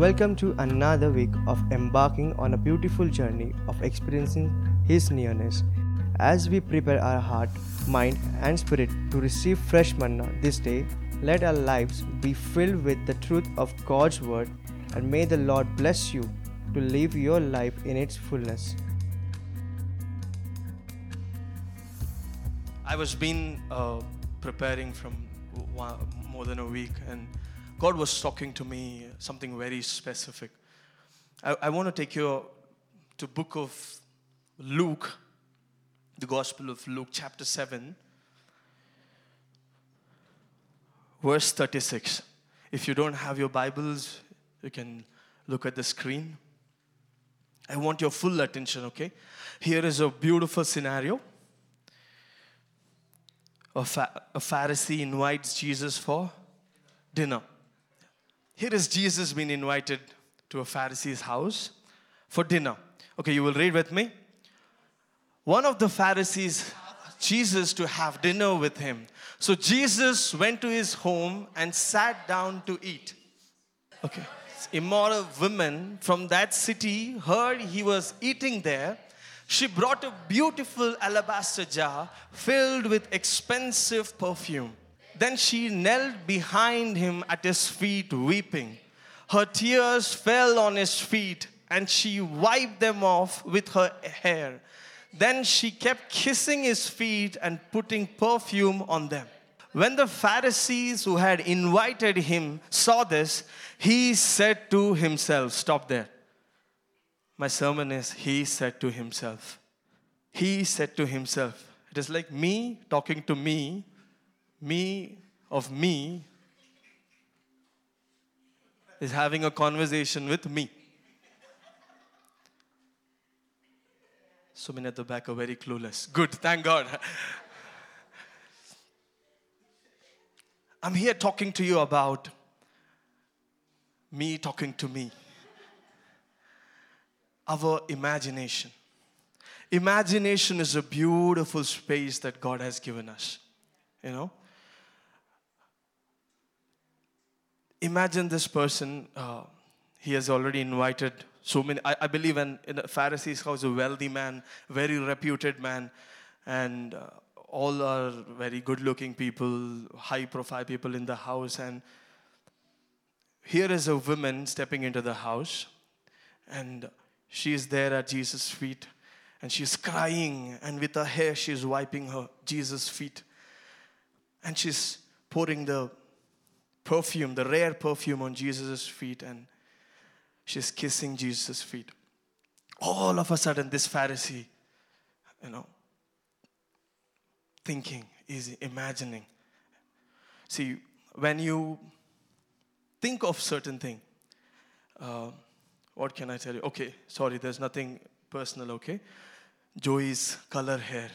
Welcome to another week of embarking on a beautiful journey of experiencing His nearness. As we prepare our heart, mind, and spirit to receive fresh manna this day, let our lives be filled with the truth of God's word, and may the Lord bless you to live your life in its fullness. I was been uh, preparing from more than a week, and God was talking to me something very specific. I, I want to take you to book of Luke, the Gospel of Luke, chapter seven, verse thirty-six. If you don't have your Bibles, you can look at the screen. I want your full attention, okay? Here is a beautiful scenario a, Pha- a Pharisee invites Jesus for dinner. Here is Jesus being invited to a Pharisee's house for dinner. Okay, you will read with me. One of the Pharisees, Jesus, to have dinner with him. So Jesus went to his home and sat down to eat. Okay. Immoral woman from that city heard he was eating there. She brought a beautiful alabaster jar filled with expensive perfume. Then she knelt behind him at his feet, weeping. Her tears fell on his feet, and she wiped them off with her hair. Then she kept kissing his feet and putting perfume on them. When the Pharisees who had invited him saw this, he said to himself, Stop there. My sermon is He said to himself. He said to himself. It is like me talking to me, me of me is having a conversation with me. So many at the back are very clueless. Good, thank God. I'm here talking to you about me talking to me. Our imagination. Imagination is a beautiful space that God has given us. You know? Imagine this person, uh, he has already invited so many. I, I believe in, in a Pharisee's house, a wealthy man, very reputed man, and uh, all are very good looking people, high profile people in the house. And here is a woman stepping into the house, and she is there at Jesus' feet, and she's crying, and with her hair, she's wiping her Jesus' feet, and she's pouring the perfume, the rare perfume, on Jesus' feet, and she's kissing Jesus' feet. All of a sudden, this Pharisee, you know, thinking, is imagining. See, when you think of certain thing, uh, what can I tell you? Okay, sorry, there's nothing personal, okay? Joey's color hair.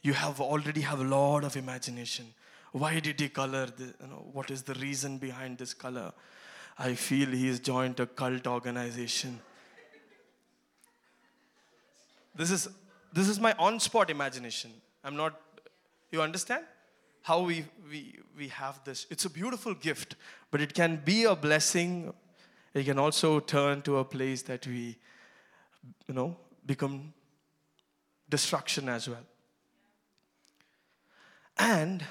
You have already have a lot of imagination. Why did he color? The, you know, what is the reason behind this color? I feel he has joined a cult organization. This is this is my on-spot imagination. I'm not. You understand? How we we we have this. It's a beautiful gift, but it can be a blessing. It can also turn to a place that we, you know, become destruction as well. And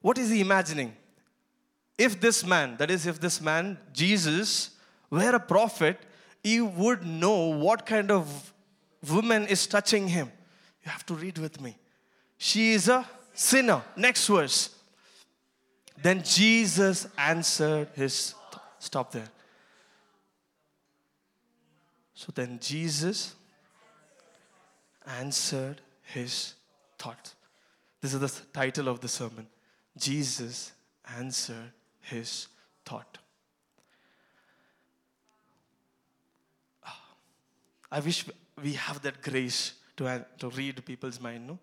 what is he imagining? If this man, that is, if this man, Jesus, were a prophet, he would know what kind of woman is touching him. You have to read with me. She is a sinner. Next verse. Then Jesus answered his. Stop there. So then Jesus answered his thought. This is the title of the sermon. Jesus answered his thought. Ah, I wish we have that grace to, to read people's mind, no?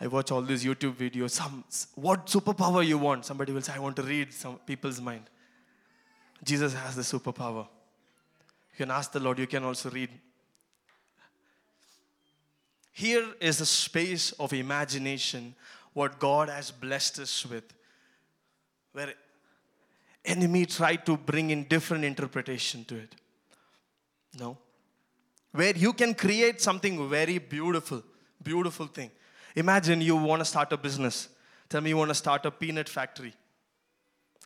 I watch all these YouTube videos. Some, what superpower you want? Somebody will say, I want to read some people's mind. Jesus has the superpower. You can ask the Lord, you can also read. Here is a space of imagination, what God has blessed us with, where enemy tried to bring in different interpretation to it. No. Where you can create something very beautiful, beautiful thing. Imagine you want to start a business. Tell me you want to start a peanut factory.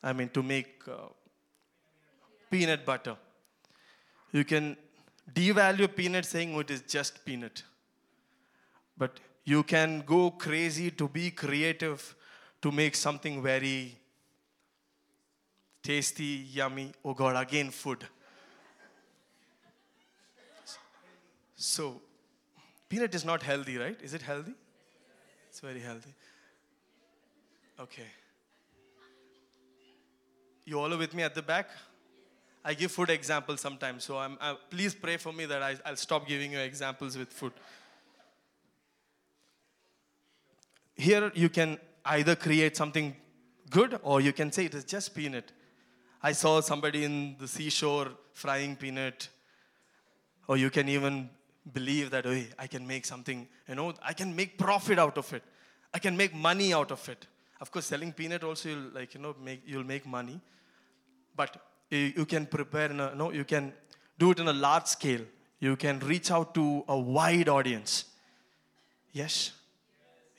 I mean, to make uh, peanut butter. You can devalue peanut saying it is just peanut. But you can go crazy to be creative to make something very tasty, yummy. Oh God, again food. So, peanut is not healthy, right? Is it healthy? It's very healthy. Okay. You all are with me at the back? I give food examples sometimes, so I'm, please pray for me that I, I'll stop giving you examples with food. Here, you can either create something good or you can say it is just peanut. I saw somebody in the seashore frying peanut, or you can even believe that, hey, I can make something, you know, I can make profit out of it. I can make money out of it. Of course, selling peanut also, you'll like, you know, make, you'll make money. But you, can prepare, in a, no, you can do it in a large scale. You can reach out to a wide audience. Yes?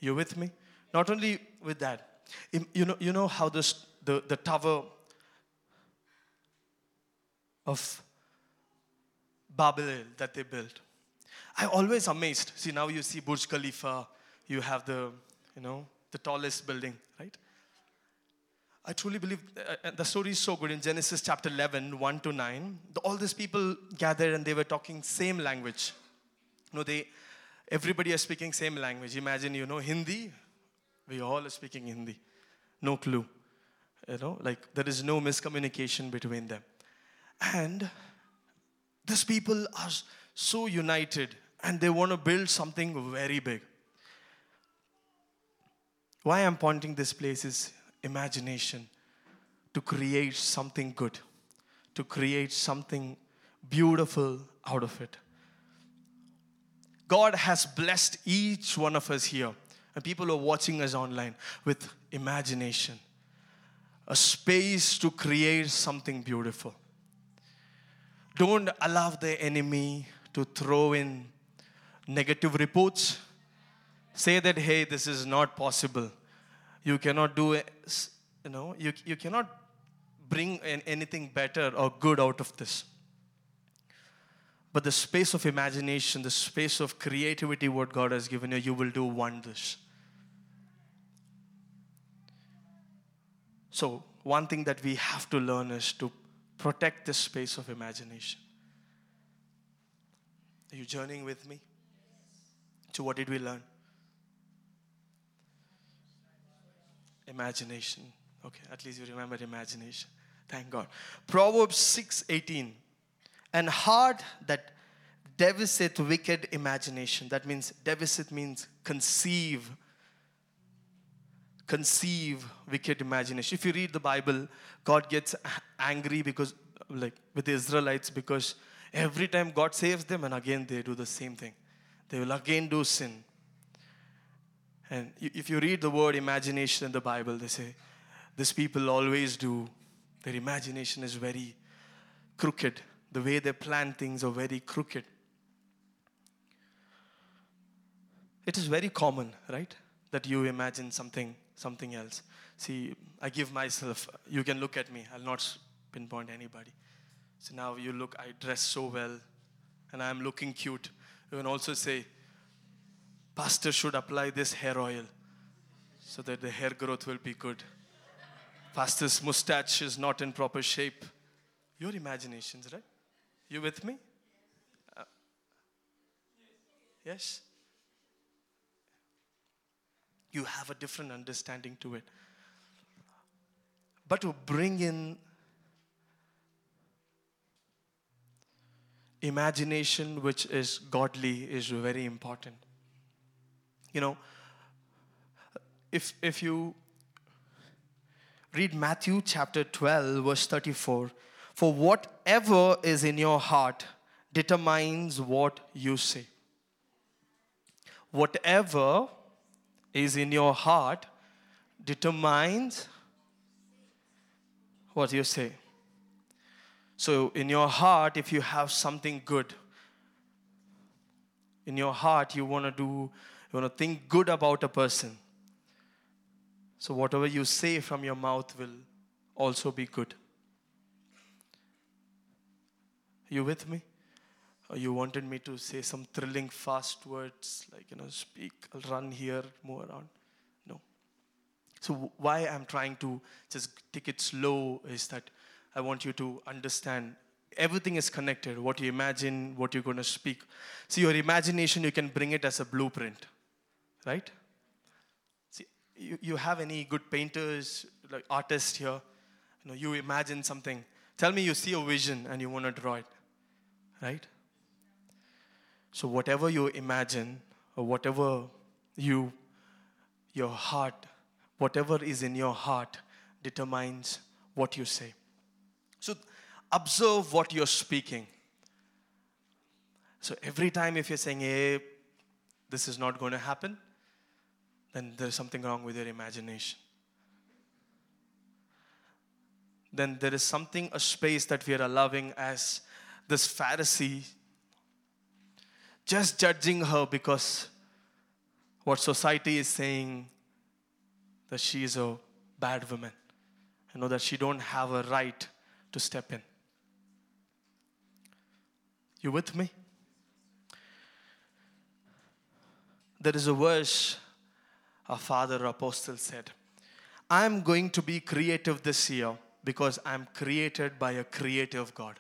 You with me? Not only with that, you know, you know how this, the, the tower of Babel that they built. I always amazed. See, now you see Burj Khalifa, you have the, you know, the tallest building, right? I truly believe uh, uh, the story is so good in Genesis chapter 11, 1 to 9. The- all these people gathered and they were talking same language. You know, they, everybody is speaking same language. Imagine, you know, Hindi, we all are speaking Hindi. No clue. You know, like there is no miscommunication between them. And these people are so united and they want to build something very big. Why I'm pointing this place is imagination to create something good, to create something beautiful out of it. God has blessed each one of us here, and people who are watching us online with imagination, a space to create something beautiful. Don't allow the enemy to throw in negative reports. Say that, hey, this is not possible. You cannot do you know, you, you cannot bring in anything better or good out of this. But the space of imagination, the space of creativity, what God has given you, you will do wonders. So, one thing that we have to learn is to protect this space of imagination. Are you journeying with me? So, what did we learn? Imagination. Okay, at least you remember imagination. Thank God. Proverbs 6 18. An heart that deviseth wicked imagination. That means, deviseth means conceive. Conceive wicked imagination. If you read the Bible, God gets angry because, like, with the Israelites because every time God saves them and again they do the same thing. They will again do sin. And if you read the word imagination in the Bible, they say, these people always do. Their imagination is very crooked. The way they plan things are very crooked. It is very common, right? That you imagine something, something else. See, I give myself, you can look at me, I'll not pinpoint anybody. So now you look, I dress so well, and I'm looking cute. You can also say, Pastor should apply this hair oil so that the hair growth will be good. Pastor's mustache is not in proper shape. Your imaginations, right? You with me? Uh, yes? You have a different understanding to it. But to bring in imagination which is godly is very important. You know, if, if you read Matthew chapter 12, verse 34, for whatever is in your heart determines what you say. Whatever is in your heart determines what you say. So, in your heart, if you have something good, in your heart, you want to do, you want to think good about a person. So, whatever you say from your mouth will also be good. You with me? Or you wanted me to say some thrilling, fast words like, you know, speak, I'll run here, move around? No. So, why I'm trying to just take it slow is that I want you to understand everything is connected. What you imagine, what you're going to speak. See, your imagination, you can bring it as a blueprint, right? See, you, you have any good painters, like artists here? You know, you imagine something. Tell me you see a vision and you want to draw it, right? So whatever you imagine or whatever you, your heart, whatever is in your heart determines what you say. So observe what you're speaking. So every time if you're saying, hey, this is not going to happen, then there's something wrong with your imagination. Then there is something, a space that we are allowing as this Pharisee, just judging her because what society is saying that she is a bad woman. You know that she don't have a right to step in. You with me? There is a verse our father apostle said, I am going to be creative this year because I'm created by a creative God.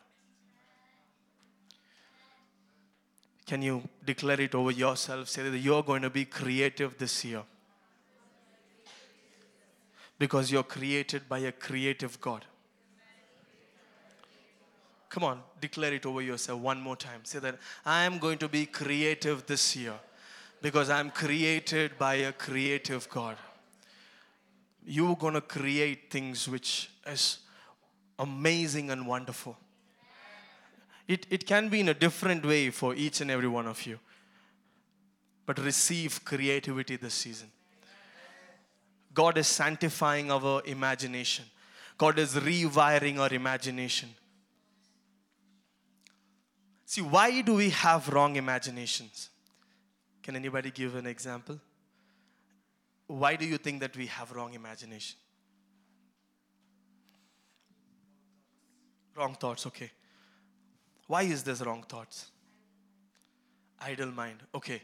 Can you declare it over yourself? Say that you're going to be creative this year because you're created by a creative God. Come on, declare it over yourself one more time. Say that I am going to be creative this year because I'm created by a creative God. You're going to create things which is amazing and wonderful. It, it can be in a different way for each and every one of you. But receive creativity this season. God is sanctifying our imagination. God is rewiring our imagination. See, why do we have wrong imaginations? Can anybody give an example? Why do you think that we have wrong imagination? Wrong thoughts, okay. Why is this wrong thoughts? Idle mind, okay.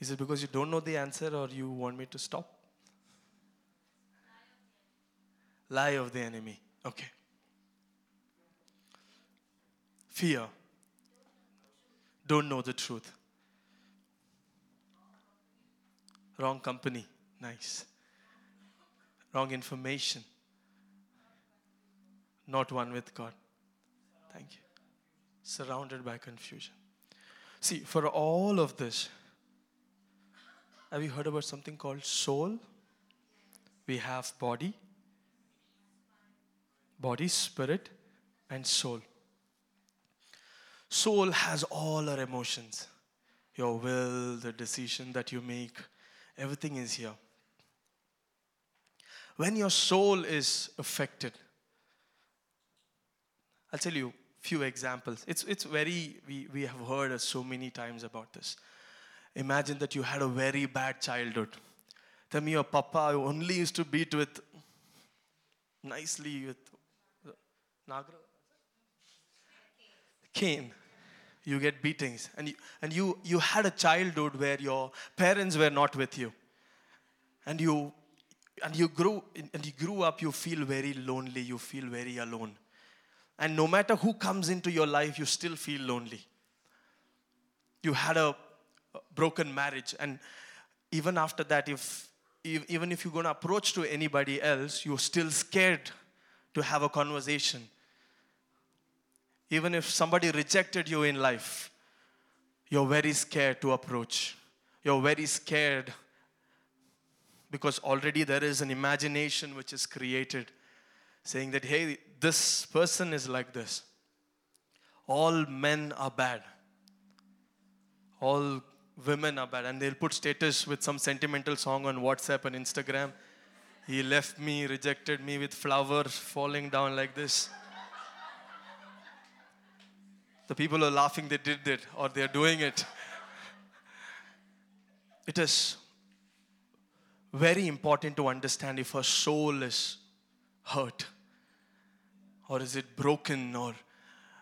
Is it because you don't know the answer or you want me to stop? Lie of the enemy. Okay. Fear. Don't know the truth. Wrong company. Nice. Wrong information. Not one with God. Thank you. Surrounded by confusion. See, for all of this, have you heard about something called soul? We have body, body, spirit, and soul. Soul has all our emotions your will, the decision that you make, everything is here. When your soul is affected, I'll tell you a few examples. It's, it's very, we, we have heard so many times about this. Imagine that you had a very bad childhood. Tell me your papa only used to beat with nicely with uh, Nagra? Cane. You get beatings. And, you, and you, you had a childhood where your parents were not with you. And you, and you grew and you grew up, you feel very lonely, you feel very alone. And no matter who comes into your life, you still feel lonely. You had a broken marriage, and even after that, if even if you're going to approach to anybody else, you're still scared to have a conversation even if somebody rejected you in life, you're very scared to approach. You're very scared because already there is an imagination which is created saying that, hey, this person is like this. All men are bad. All women are bad and they'll put status with some sentimental song on WhatsApp and Instagram. He left me, rejected me with flowers falling down like this. The people are laughing they did it or they're doing it. It is very important to understand if a soul is hurt or is it broken or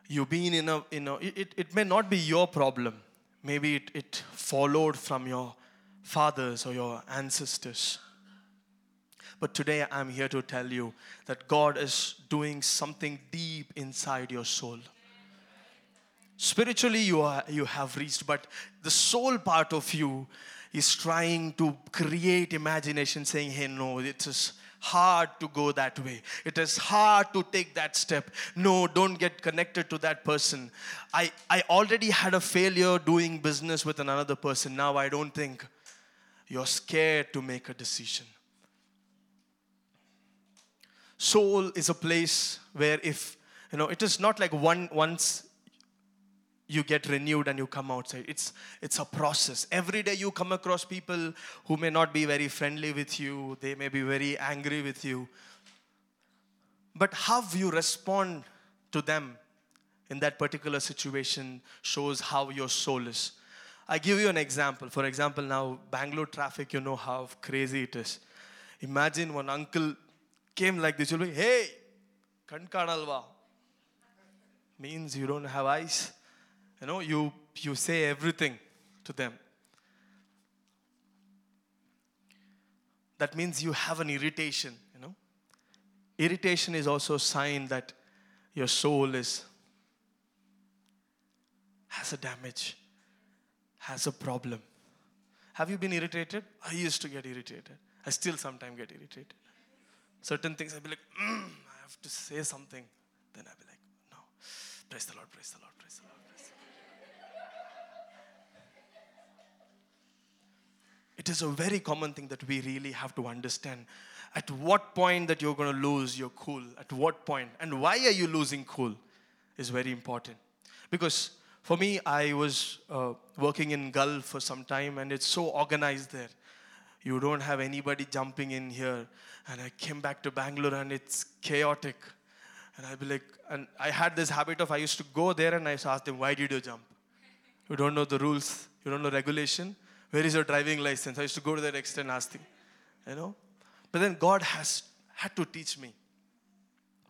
you've been in a you know it, it may not be your problem. Maybe it, it followed from your fathers or your ancestors. But today i'm here to tell you that god is doing something deep inside your soul. Spiritually you are you have reached but the soul part of you is trying to create imagination saying hey no it is hard to go that way. It is hard to take that step. No, don't get connected to that person. I, I already had a failure doing business with another person. Now I don't think you're scared to make a decision. Soul is a place where if you know it is not like one once you get renewed and you come outside. It's it's a process. Every day you come across people who may not be very friendly with you they may be very angry with you. But how you respond to them in that particular situation shows how your soul is. I give you an example. For example now bangalore traffic you know how crazy it is. Imagine one uncle came like this. You'll be hey kankanalva means you don't have eyes you know you you say everything to them. That means you have an irritation you know. Irritation is also a sign that your soul is has a damage has a problem. Have you been irritated? I used to get irritated. I still sometimes get irritated. Certain things i'll be like mm, i have to say something. Then i'll be like no praise the lord praise the lord praise the lord it is a very common thing that we really have to understand at what point that you're going to lose your cool at what point and why are you losing cool is very important. Because for me i was uh, working in gulf for some time and it's so organized there. You don't have anybody jumping in here. And i came back to bangalore and it's chaotic. And i'd be like and i had this habit of i used to go there and i used to ask them why did you jump? You don't know the rules. You don't know regulation where is your driving license? I used to go to that extent asking, you know. But then God has had to teach me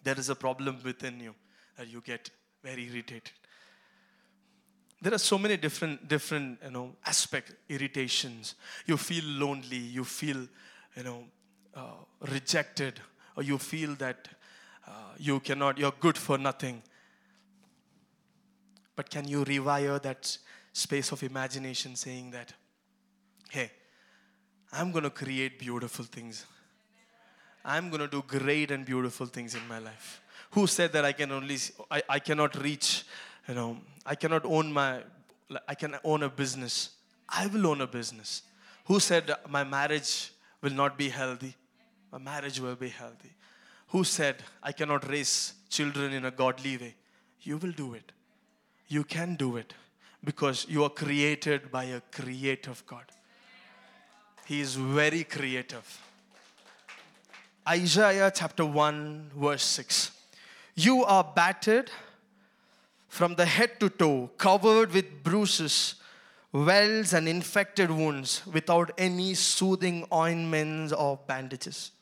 there is a problem within you that you get very irritated. There are so many different, different, you know, aspect irritations. You feel lonely. You feel, you know, uh, rejected, or you feel that uh, you cannot. You're good for nothing. But can you rewire that space of imagination, saying that hey, I'm going to create beautiful things. I'm going to do great and beautiful things in my life. Who said that I can only, I, I cannot reach, you know, I cannot own my, I can own a business. I will own a business. Who said my marriage will not be healthy? My marriage will be healthy. Who said I cannot raise children in a godly way? You will do it. You can do it because you are created by a creative God. He is very creative. Isaiah chapter 1, verse 6. You are battered from the head to toe, covered with bruises, welts, and infected wounds, without any soothing ointments or bandages.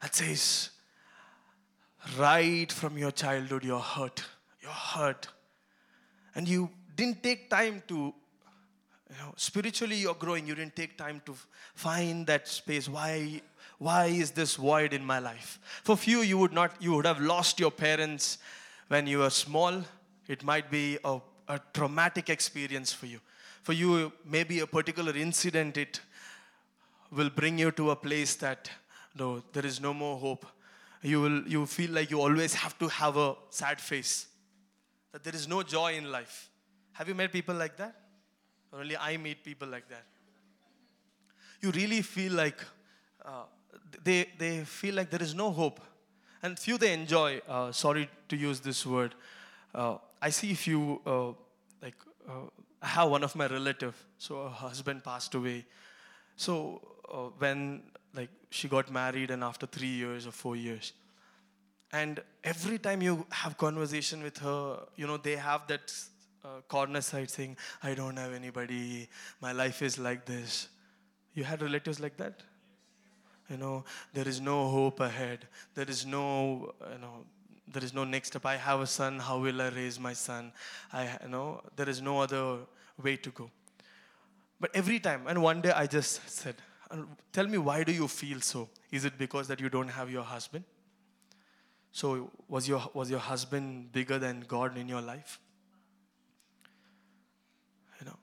That says, right from your childhood, you're hurt. You're hurt. And you didn't take time to you know, spiritually you're growing, you didn't take time to find that space. Why, why is this void in my life? For few, you would not, you would have lost your parents when you were small. It might be a, a traumatic experience for you. For you, maybe a particular incident, it will bring you to a place that no, there is no more hope. You will you feel like you always have to have a sad face. That there is no joy in life. Have you met people like that? Only I meet people like that. You really feel like uh, they, they feel like there is no hope. And few they enjoy, uh, sorry to use this word. Uh, I see few uh, like uh, I have one of my relative. So her husband passed away. So uh, when like she got married and after three years or four years, and every time you have conversation with her, you know they have that uh, corner side saying, "I don't have anybody. My life is like this." You had relatives like that? You know, there is no hope ahead. There is no, you know, there is no next step. I have a son. How will I raise my son? I you know there is no other way to go. But every time, and one day I just said, "Tell me why do you feel so? Is it because that you don't have your husband? So was your was your husband bigger than God in your life? You know.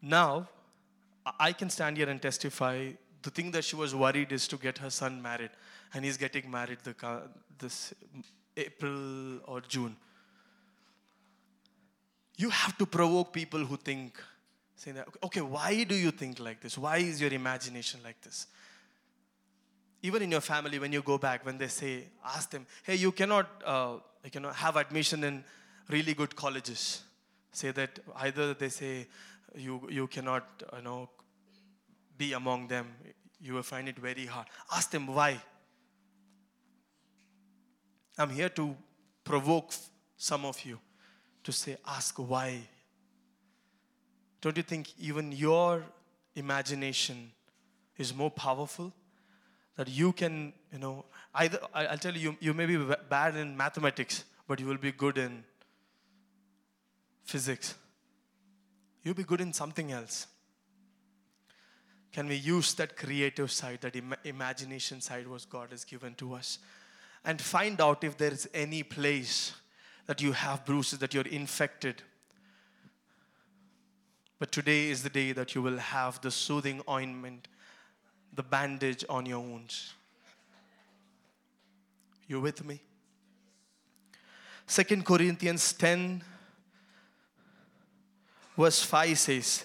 Now, I can stand here and testify the thing that she was worried is to get her son married, and he's getting married the, this April or June. You have to provoke people who think, saying that, okay, why do you think like this? Why is your imagination like this? Even in your family, when you go back, when they say, ask them, hey, you cannot, uh, you know, have admission in really good colleges. Say that either they say you you cannot, you know, be among them, you will find it very hard. Ask them why. I'm here to provoke some of you to say, ask why. Don't you think even your imagination is more powerful? That you can, you know, either, I'll tell you, you may be bad in mathematics, but you will be good in physics. You'll be good in something else. Can we use that creative side, that Im- imagination side, what God has given to us, and find out if there is any place that you have bruises, that you're infected? But today is the day that you will have the soothing ointment, the bandage on your wounds. You with me? Second Corinthians 10, verse 5 says,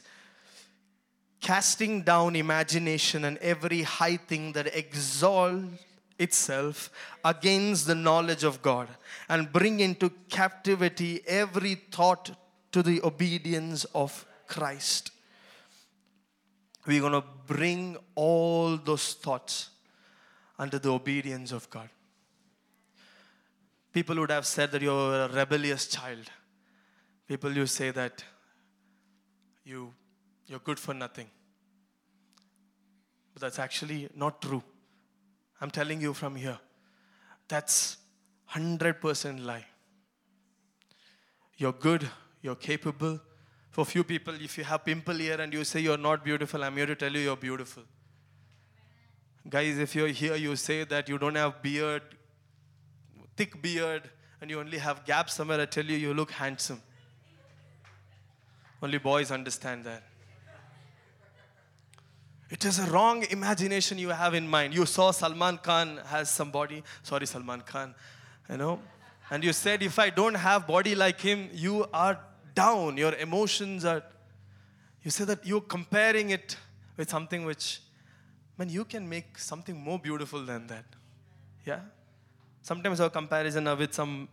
casting down imagination and every high thing that exalts itself against the knowledge of God, and bring into captivity every thought to the obedience of Christ. We're going to bring all those thoughts under the obedience of God. People would have said that you're a rebellious child. People you say that you you're good for nothing. But that's actually not true. I'm telling you from here. That's 100% lie. You're good, you're capable. For few people, if you have pimple here and you say you're not beautiful, I'm here to tell you you're beautiful. Guys, if you're here, you say that you don't have beard, thick beard, and you only have gaps somewhere, I tell you, you look handsome. Only boys understand that. It is a wrong imagination you have in mind. You saw Salman Khan has some body. Sorry, Salman Khan. You know? And you said, if I don't have body like him, you are down. Your emotions are. You say that you're comparing it with something which, man, you can make something more beautiful than that. Yeah? Sometimes our comparison are with some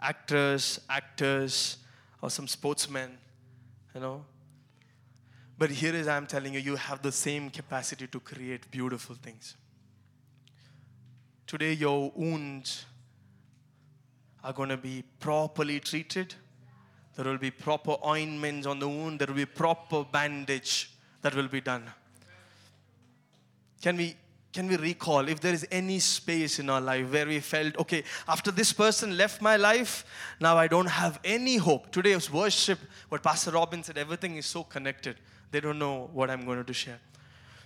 actors, actors, or some sportsmen. You know? But here is I'm telling you, you have the same capacity to create beautiful things. Today, your wounds are going to be properly treated. There will be proper ointments on the wound. There will be proper bandage that will be done. Can we can we recall if there is any space in our life where we felt, okay, after this person left my life, now I don't have any hope? Today's worship, what Pastor Robin said, everything is so connected. They don't know what I'm going to share.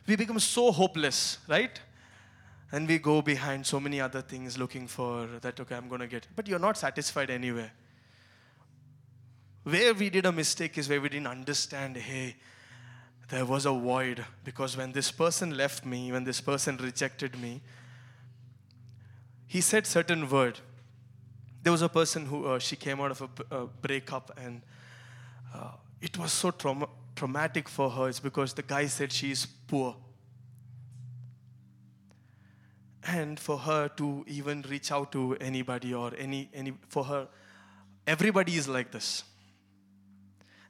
We become so hopeless, right? And we go behind so many other things looking for that, okay, I'm going to get. But you're not satisfied anywhere. Where we did a mistake is where we didn't understand, hey, there was a void because when this person left me, when this person rejected me, he said certain word. There was a person who uh, she came out of a, a breakup and uh, it was so trauma, traumatic for her is because the guy said she is poor. And for her to even reach out to anybody or any, any for her, everybody is like this.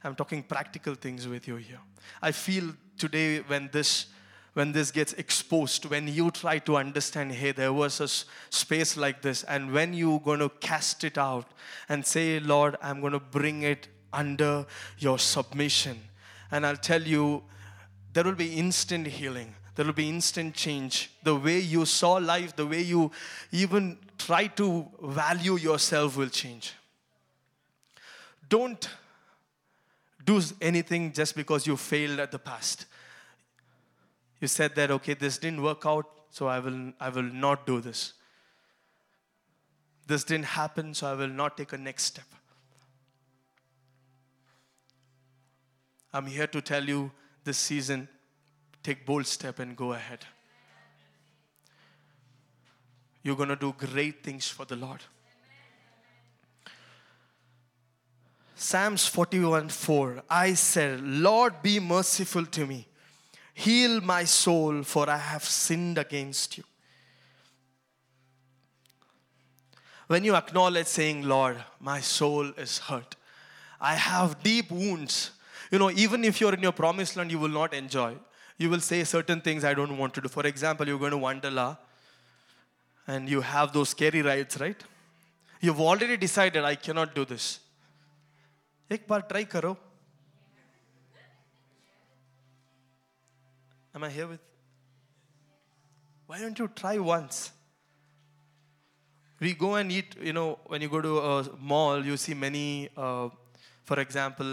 I'm talking practical things with you here. I feel today when this when this gets exposed, when you try to understand, hey, there was a space like this, and when you're going to cast it out and say, Lord, I'm going to bring it under your submission. And I'll tell you, there will be instant healing. There will be instant change. The way you saw life, the way you even try to value yourself will change. Don't do anything just because you failed at the past. You said that, okay, this didn't work out, so I will, I will not do this. This didn't happen, so I will not take a next step. I'm here to tell you this season, take bold step and go ahead. You're going to do great things for the Lord. Psalms 41 4. I said, Lord, be merciful to me. Heal my soul, for I have sinned against you. When you acknowledge saying, Lord, my soul is hurt, I have deep wounds. You know, even if you're in your promised land, you will not enjoy. You will say certain things I don't want to do. For example, you're going to Wonderla and you have those scary rides, right? You've already decided, I cannot do this. एक बार try Am I here with? Why don't you try once? We go and eat, you know, when you go to a mall, you see many, uh, for example,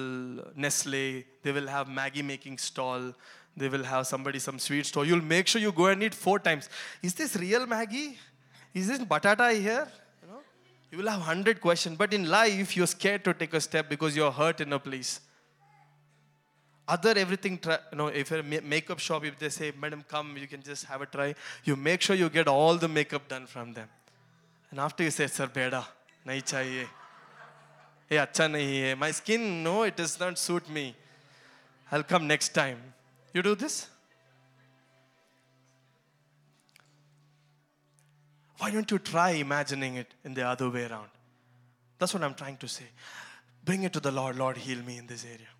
Nestle, they will have Maggi making stall, they will have somebody some sweet stall. You'll make sure you go and eat four times. Is this real Maggi? Is this batata here? You will have hundred questions. But in life, you're scared to take a step because you're hurt in a place. Other everything try, you know if you're a ma- makeup shop if they say madam come you can just have a try you make sure you get all the makeup done from them. And after you say sir beda nahi chahiye. Hey acha nahi hai. My skin no it does not suit me. I'll come next time. You do this why don't you try imagining it in the other way around? That's what i'm trying to say. Bring it to the lord. Lord heal me in this area.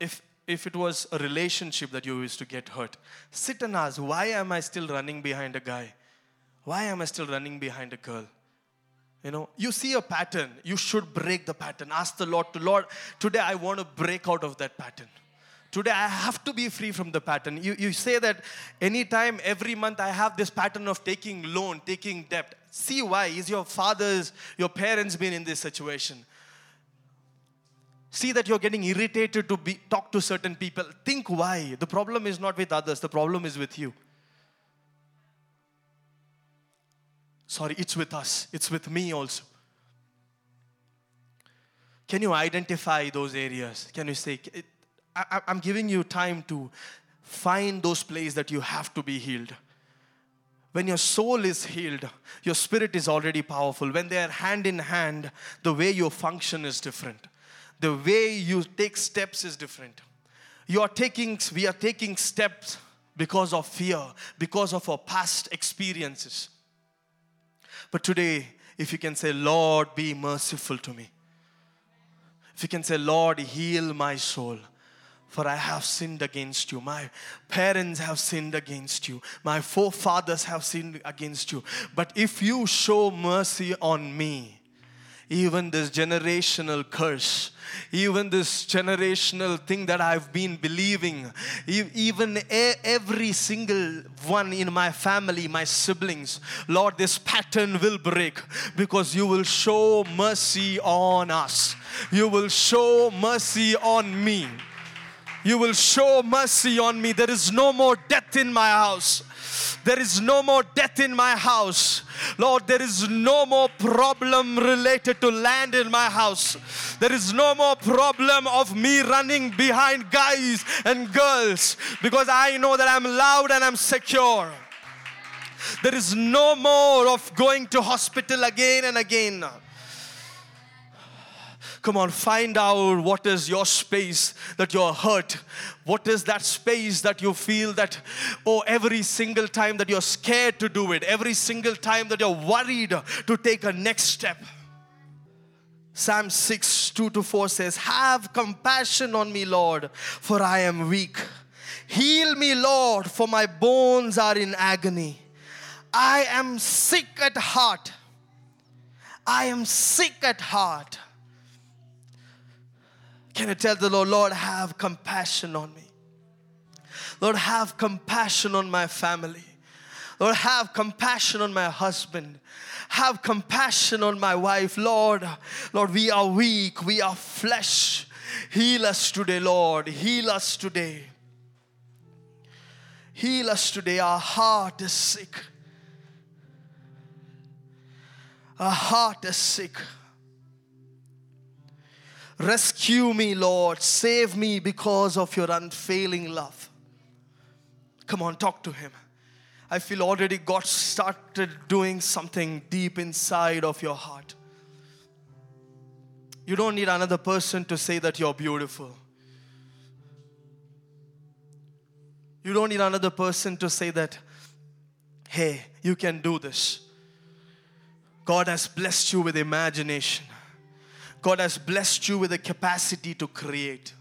If if it was a relationship that you used to get hurt sit and ask why am i still running behind a guy? Why am i still running behind a girl? You know you see a pattern. You should break the pattern. Ask the lord to lord today i want to break out of that pattern today i have to be free from the pattern. You, you say that anytime every month i have this pattern of taking loan taking debt. See why? Is your father's your parents been in this situation? See that you're getting irritated to be talk to certain people. Think why? The problem is not with others the problem is with you. Sorry it's with us. It's with me also. Can you identify those areas? Can you say I, i'm giving you time to find those places that you have to be healed. When your soul is healed, your spirit is already powerful. When they are hand in hand, the way you function is different. The way you take steps is different. You are taking we are taking steps because of fear because of our past experiences. But today if you can say lord be merciful to me. If you can say lord heal my soul for I have sinned against you. My parents have sinned against you. My forefathers have sinned against you. But if you show mercy on me, even this generational curse, even this generational thing that I've been believing, even every single one in my family, my siblings, Lord, this pattern will break because you will show mercy on us. You will show mercy on me. You will show mercy on me. There is no more death in my house. There is no more death in my house. Lord, there is no more problem related to land in my house. There is no more problem of me running behind guys and girls because I know that I'm loud and I'm secure. There is no more of going to hospital again and again. Come on, find out what is your space that you're hurt. What is that space that you feel that, oh, every single time that you're scared to do it, every single time that you're worried to take a next step. Psalm 6, 2 to 4 says, Have compassion on me, Lord, for I am weak. Heal me, Lord, for my bones are in agony. I am sick at heart. I am sick at heart. Can you tell the Lord, Lord, have compassion on me? Lord, have compassion on my family. Lord, have compassion on my husband. Have compassion on my wife, Lord. Lord, we are weak, we are flesh. Heal us today, Lord. Heal us today. Heal us today. Our heart is sick. Our heart is sick. Rescue me, Lord. Save me because of your unfailing love. Come on, talk to Him. I feel already God started doing something deep inside of your heart. You don't need another person to say that you're beautiful. You don't need another person to say that, hey, you can do this. God has blessed you with imagination. God has blessed you with the capacity to create.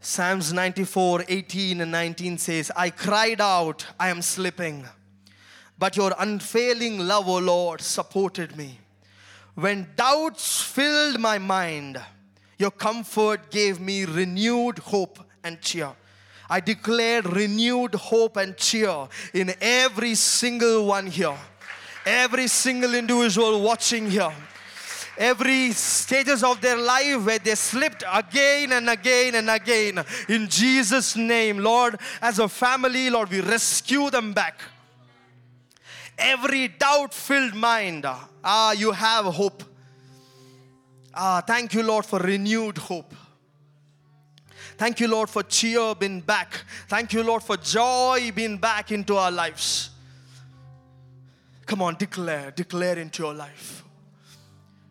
Psalms 94 18 and 19 says, I cried out, I am slipping, but your unfailing love, O Lord, supported me. When doubts filled my mind, your comfort gave me renewed hope and cheer. I declared renewed hope and cheer in every single one here, every single individual watching here. Every stages of their life where they slipped again and again and again. In jesus name lord as a family lord we rescue them back. Every doubt filled mind. Ah you have hope. Ah thank you lord for renewed hope Thank you, Lord, for cheer being back. Thank you, Lord, for joy being back into our lives. Come on, declare, declare into your life.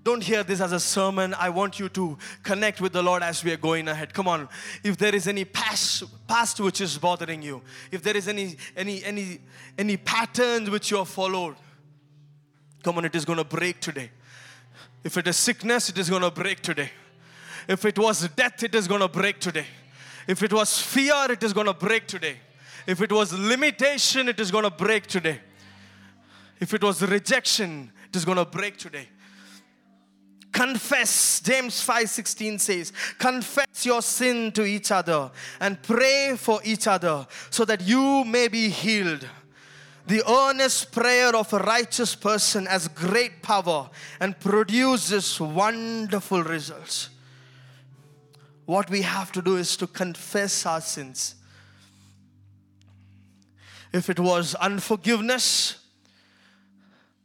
Don't hear this as a sermon. I want you to connect with the Lord as we are going ahead. Come on. If there is any past, past which is bothering you, if there is any any any any patterns which you have followed, come on, it is going to break today. If it is sickness, it is going to break today. If it was death, it is going to break today. If it was fear, it is going to break today. If it was limitation, it is going to break today. If it was rejection, it is going to break today. Confess, James 5:16 says, confess your sin to each other and pray for each other so that you may be healed. The earnest prayer of a righteous person has great power and produces wonderful results what we have to do is to confess our sins. If it was unforgiveness,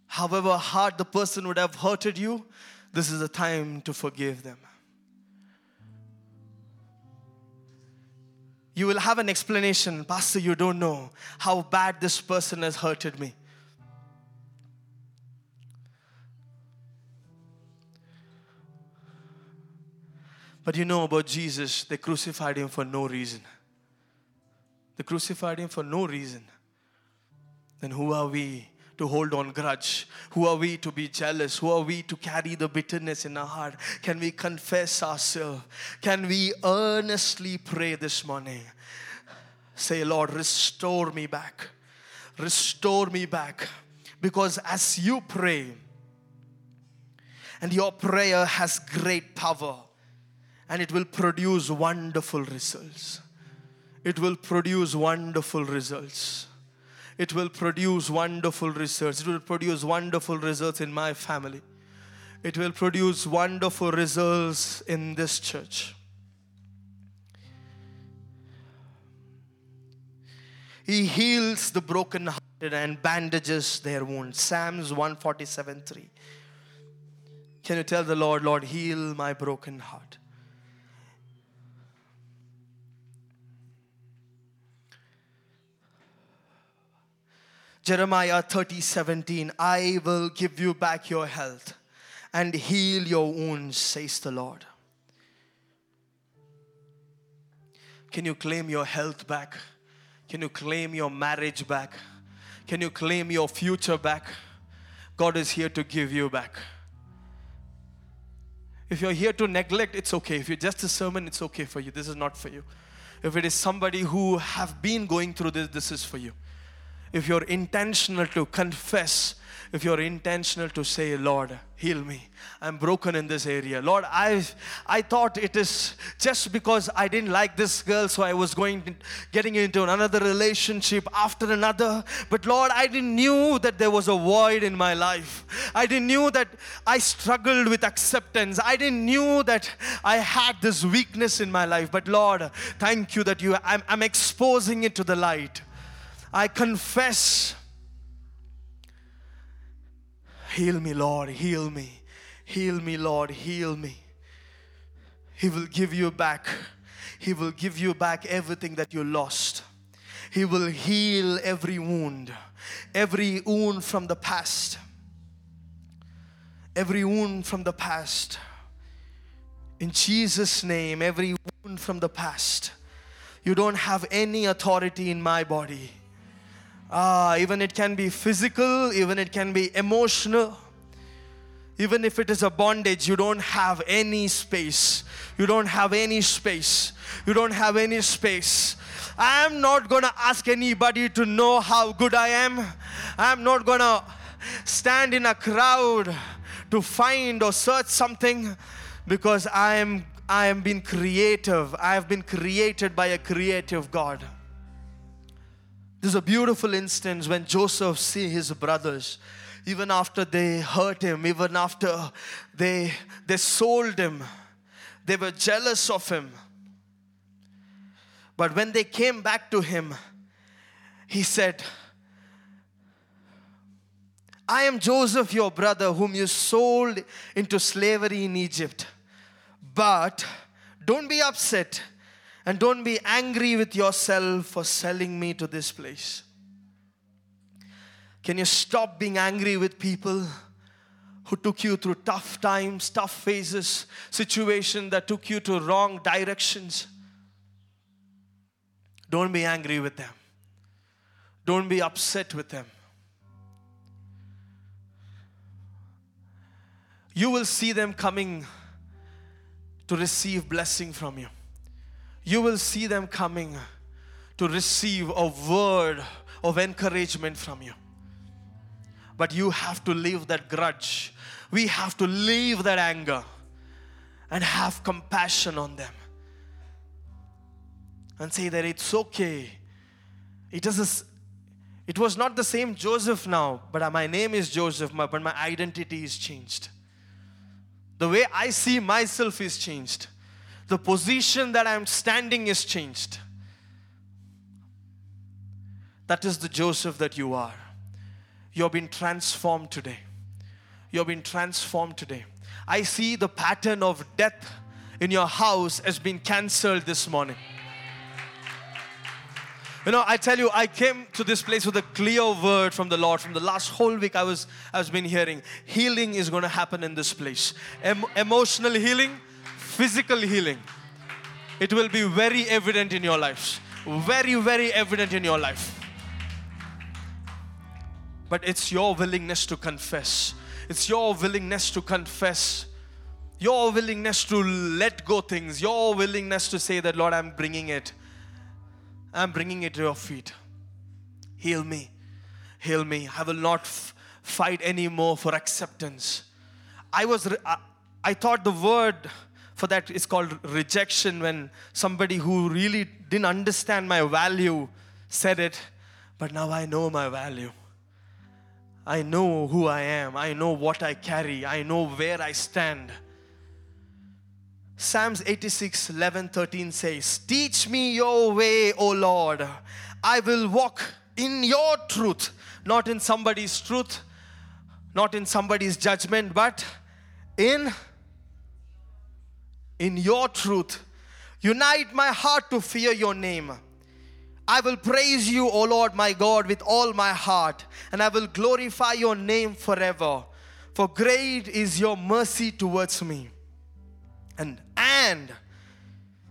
however hard the person would have hurted you, this is the time to forgive them. You will have an explanation, Pastor, you don't know how bad this person has hurted me. But you know about Jesus, they crucified him for no reason. They crucified him for no reason. Then who are we to hold on grudge? Who are we to be jealous? Who are we to carry the bitterness in our heart? Can we confess ourselves? Can we earnestly pray this morning? Say, Lord, restore me back. Restore me back. Because as you pray, and your prayer has great power and it will produce wonderful results. It will produce wonderful results. It will produce wonderful results. It will produce wonderful results in my family. It will produce wonderful results in this church. He heals the brokenhearted and bandages their wounds. Psalms 147 3. Can you tell the Lord, Lord, heal my broken heart? Jeremiah 30 17, I will give you back your health and heal your wounds, says the Lord. Can you claim your health back? Can you claim your marriage back? Can you claim your future back? God is here to give you back. If you're here to neglect, it's okay. If you're just a sermon, it's okay for you. This is not for you. If it is somebody who have been going through this, this is for you. If you're intentional to confess if you're intentional to say, Lord, heal me. I'm broken in this area. Lord, I I thought it is just because I didn't like this girl, so I was going getting into another relationship after another. But Lord, I didn't knew that there was a void in my life. I didn't knew that I struggled with acceptance. I didn't knew that I had this weakness in my life. But Lord, thank you that you I'm, I'm exposing it to the light. I confess Heal me, Lord, heal me. Heal me, Lord, heal me. He will give you back. He will give you back everything that you lost. He will heal every wound, every wound from the past. Every wound from the past. In Jesus' name, every wound from the past. You don't have any authority in my body. Ah, even it can be physical, even it can be emotional. Even if it is a bondage, you don't have any space. You don't have any space. You don't have any space. I'm not going to ask anybody to know how good I am. I'm not going to stand in a crowd to find or search something because I am I am being creative. I have been created by a creative God. There's a beautiful instance when Joseph see his brothers, even after they hurt him, even after they, they sold him, they were jealous of him. But when they came back to him, he said, I am Joseph, your brother, whom you sold into slavery in Egypt. But don't be upset and don't be angry with yourself for selling me to this place. Can you stop being angry with people who took you through tough times, tough phases, situations that took you to wrong directions? Don't be angry with them. Don't be upset with them. You will see them coming to receive blessing from you you will see them coming to receive a word of encouragement from you. But you have to leave that grudge. We have to leave that anger and have compassion on them. And say that it's okay. It is it was not the same Joseph now, but uh, my name is Joseph, but my identity is changed. The way I see myself is changed the position that I'm standing is changed. That is the Joseph that you are. You've been transformed today. You've been transformed today. I see the pattern of death in your house has been cancelled this morning. You know, I tell you, I came to this place with a clear word from the Lord. From the last whole week, I was I was been hearing healing is going to happen in this place. Em- emotional healing, physical healing. It will be very evident in your lives. Very, very evident in your life. But it's your willingness to confess. It's your willingness to confess. Your willingness to let go things. Your willingness to say that, Lord, I'm bringing it. I'm bringing it to your feet. Heal me. Heal me. I will not f- fight anymore for acceptance. I was, re- I, I thought the word for that is called rejection when somebody who really didn't understand my value said it, but now I know my value. I know who I am. I know what I carry. I know where I stand. Psalms 86 11 13 says, Teach me your way, O Lord. I will walk in your truth, not in somebody's truth, not in somebody's judgment, but in in your truth. Unite my heart to fear your name. I will praise you, O Lord my God, with all my heart, and I will glorify your name forever. For great is your mercy towards me. And and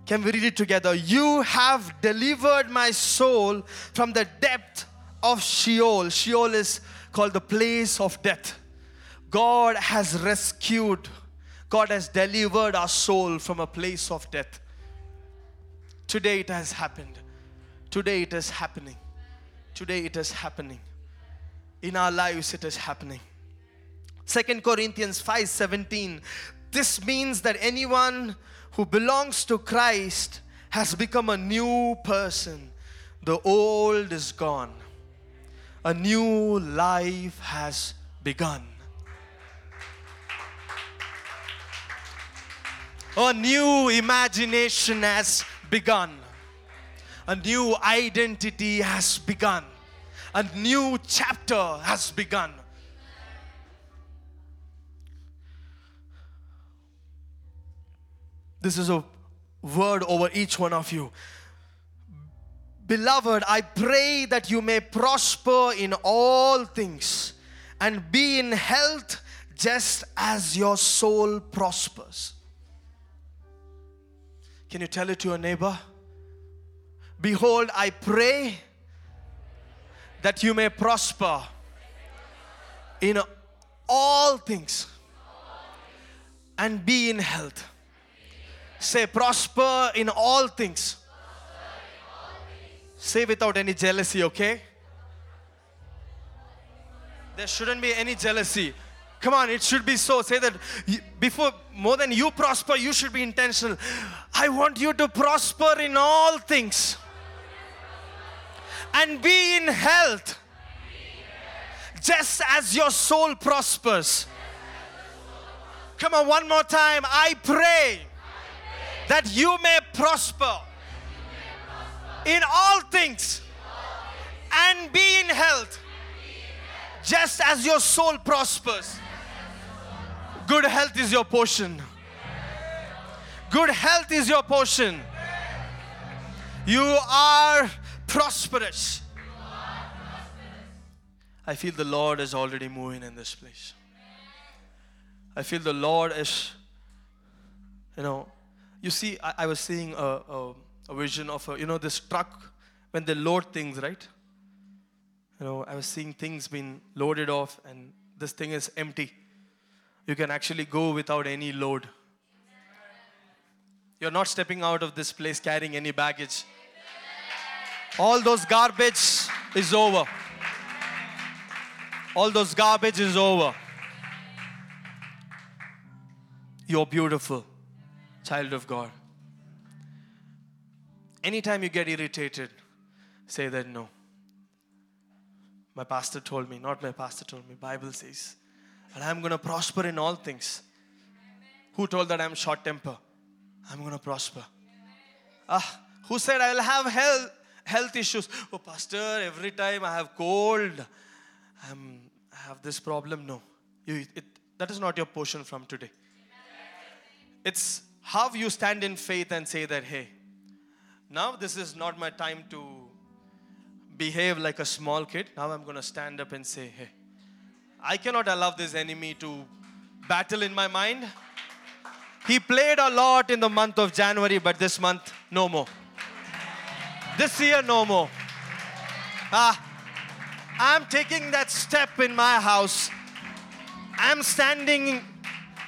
can we read it together? You have delivered my soul from the depth of Sheol, Sheol is called the place of death. God has rescued, God has delivered our soul from a place of death. Today it has happened. Today it is happening. Today it is happening. In our lives it is happening. Second Corinthians 5:17 This means that anyone who belongs to Christ has become a new person. The old is gone. A new life has begun. A new imagination has begun. A new identity has begun. A new chapter has begun. This is a word over each one of you. Beloved, I pray that you may prosper in all things and be in health just as your soul prospers. Can you tell it to your neighbor? Behold, I pray that you may prosper in all things and be in health. Say, prosper in all things. Say without any jealousy, okay? There shouldn't be any jealousy. Come on, it should be so. Say that before, more than you prosper, you should be intentional. I want you to prosper in all things and be in health, just as your soul prospers. Come on, one more time. I pray that you may prosper in all things and be in health, just as your soul prospers. Good health is your portion. Good health is your portion. You are prosperous. I feel the Lord is already moving in this place. I feel the Lord is, you know, you see, I, I was seeing a, a, a vision of, a, you know, this truck when they load things, right? You know, I was seeing things being loaded off and this thing is empty. You can actually go without any load. You're not stepping out of this place carrying any baggage. All those garbage is over. All those garbage is over. You're beautiful, child of God. Anytime you get irritated, say that no. My pastor told me, not my pastor told me, Bible says, and I'm going to prosper in all things. Who told that I'm short temper? I'm going to prosper. Ah, who said I'll have health health issues? Oh, pastor, every time I have cold, I'm, I have this problem. No, you, it, that is not your portion from today. It's how you stand in faith and say that, hey, now this is not my time to behave like a small kid. Now I'm going to stand up and say, hey, I cannot allow this enemy to battle in my mind. He played a lot in the month of January, but this month, no more. This year, no more. Ah, I'm taking that step in my house. I'm standing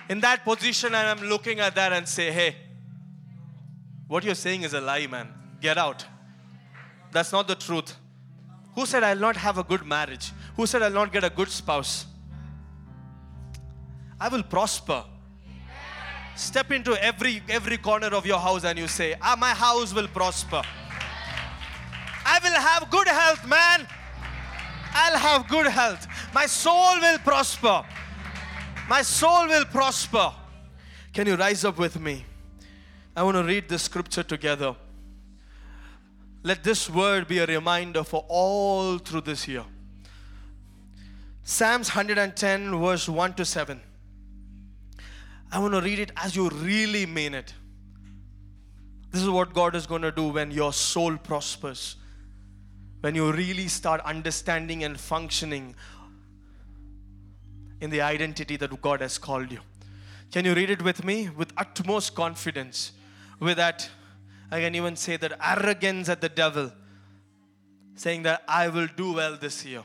in that position and I'm looking at that and say, hey, what you're saying is a lie, man. Get out. That's not the truth. Who said I'll not have a good marriage? Who said I'll not get a good spouse? I will prosper. Step into every every corner of your house and you say, ah, my house will prosper. I will have good health, man. I'll have good health. My soul will prosper. My soul will prosper. Can you rise up with me? I want to read this scripture together. Let this word be a reminder for all through this year. Psalms 110, verse 1 to 7. I want to read it as you really mean it. This is what God is going to do when your soul prospers. When you really start understanding and functioning in the identity that God has called you. Can you read it with me? With utmost confidence. With that, I can even say that arrogance at the devil. saying that I will do well this year.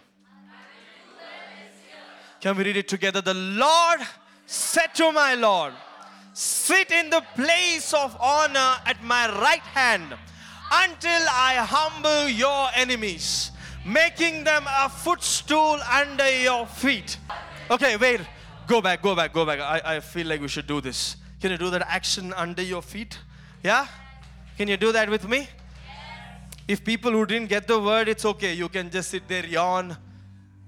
Can we read it together? The Lord said to my Lord, Sit in the place of honor at my right hand until I humble your enemies, making them a footstool under your feet. Okay, wait. Go back, go back, go back. I, I feel like we should do this. Can you do that action under your feet? Yeah? Can you do that with me? If people who didn't get the word, it's okay. You can just sit there, yawn.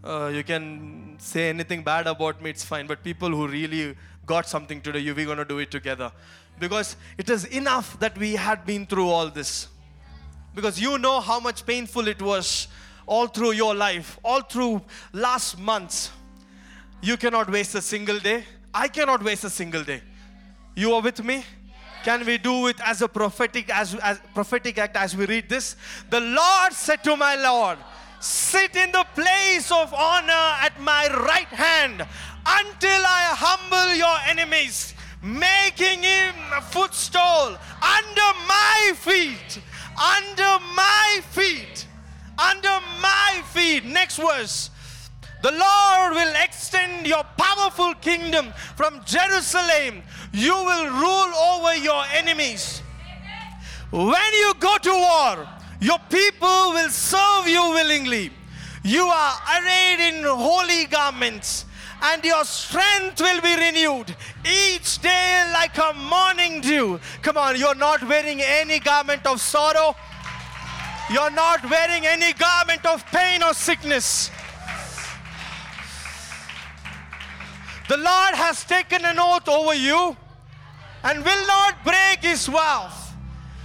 Uh, you can say anything bad about me, it's fine. But people who really got something today, you we're gonna do it together. Because it is enough that we had been through all this. Because you know how much painful it was all through your life, all through last months. You cannot waste a single day. I cannot waste a single day. You are with me? Can we do it as a prophetic as, as prophetic act as we read this? The Lord said to my Lord, Sit in the place of honor at my right hand until I humble your enemies, making him a footstool under my feet. Under my feet. Under my feet. Next verse. The Lord will extend your powerful kingdom from Jerusalem. You will rule over your enemies. When you go to war, your people will serve you willingly. You are arrayed in holy garments, and your strength will be renewed each day like a morning dew. Come on, you're not wearing any garment of sorrow. You're not wearing any garment of pain or sickness. The Lord has taken an oath over you and will not break his vow.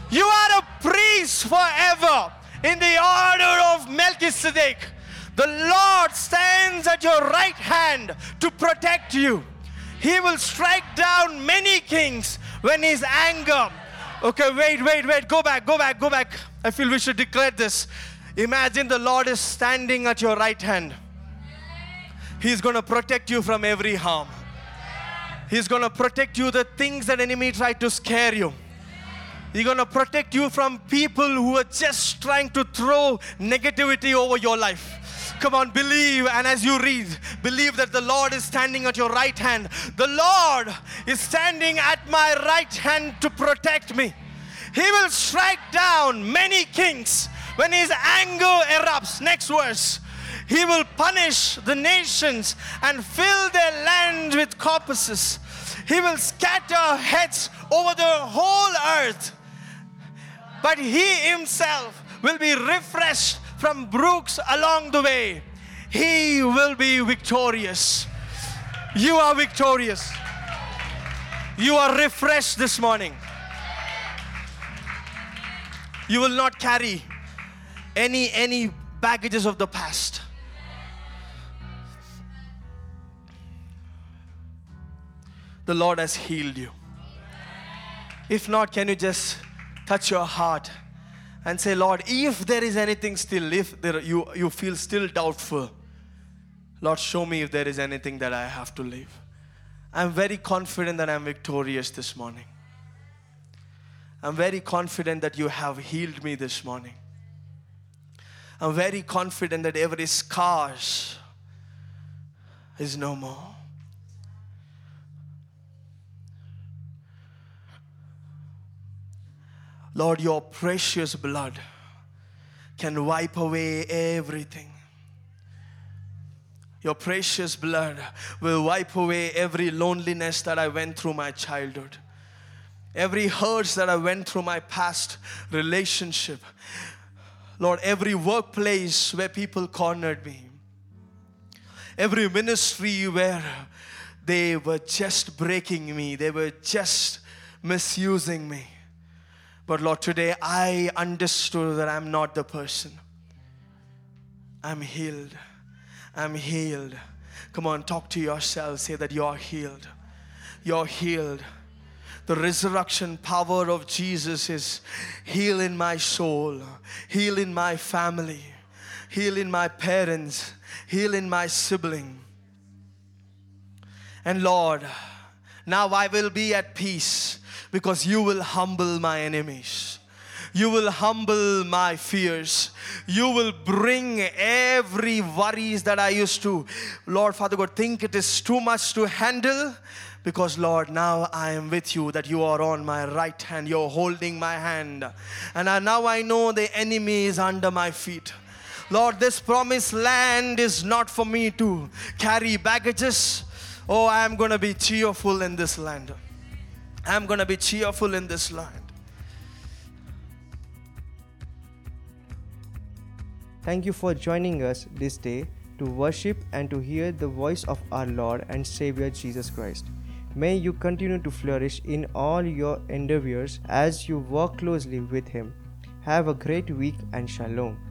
You are a priest forever in the order of Melchizedek. The Lord stands at your right hand to protect you. He will strike down many kings when his anger. Okay, wait, wait, wait. Go back, go back, go back. I feel we should declare this. Imagine the Lord is standing at your right hand. He's going to protect you from every harm. He's going to protect you the things that enemy tried to scare you. He's going to protect you from people who are just trying to throw negativity over your life. Come on, believe. And as you read, believe that the Lord is standing at your right hand. The Lord is standing at my right hand to protect me. He will strike down many kings when his anger erupts. Next verse. He will punish the nations and fill their land with corpses. He will scatter heads over the whole earth. But he himself will be refreshed from brooks along the way. He will be victorious. You are victorious. You are refreshed this morning. You will not carry any any baggages of the past. The Lord has healed you. If not, can you just touch your heart and say, Lord, if there is anything still, if there, you, you feel still doubtful, Lord, show me if there is anything that I have to leave. I'm very confident that I'm victorious this morning. I'm very confident that you have healed me this morning. I'm very confident that every scars is no more. Lord, your precious blood can wipe away everything. Your precious blood will wipe away every loneliness that I went through my childhood, every hurts that I went through my past relationship. Lord, every workplace where people cornered me, every ministry where they were just breaking me, they were just misusing me. But Lord, today I understood that I'm not the person. I'm healed. I'm healed. Come on, talk to yourself. Say that you're healed. You're healed. The resurrection power of Jesus is healing my soul, healing my family, healing my parents, healing my sibling. And Lord, now I will be at peace because you will humble my enemies. You will humble my fears. You will bring every worries that I used to, Lord Father God, think it is too much to handle. Because, Lord, now I am with you, that you are on my right hand, you're holding my hand. And I, now I know the enemy is under my feet. Lord, this promised land is not for me to carry baggages. Oh, I am going to be cheerful in this land. I'm going to be cheerful in this land. Thank you for joining us this day to worship and to hear the voice of our Lord and Savior Jesus Christ. May you continue to flourish in all your endeavors as you work closely with Him. Have a great week and shalom.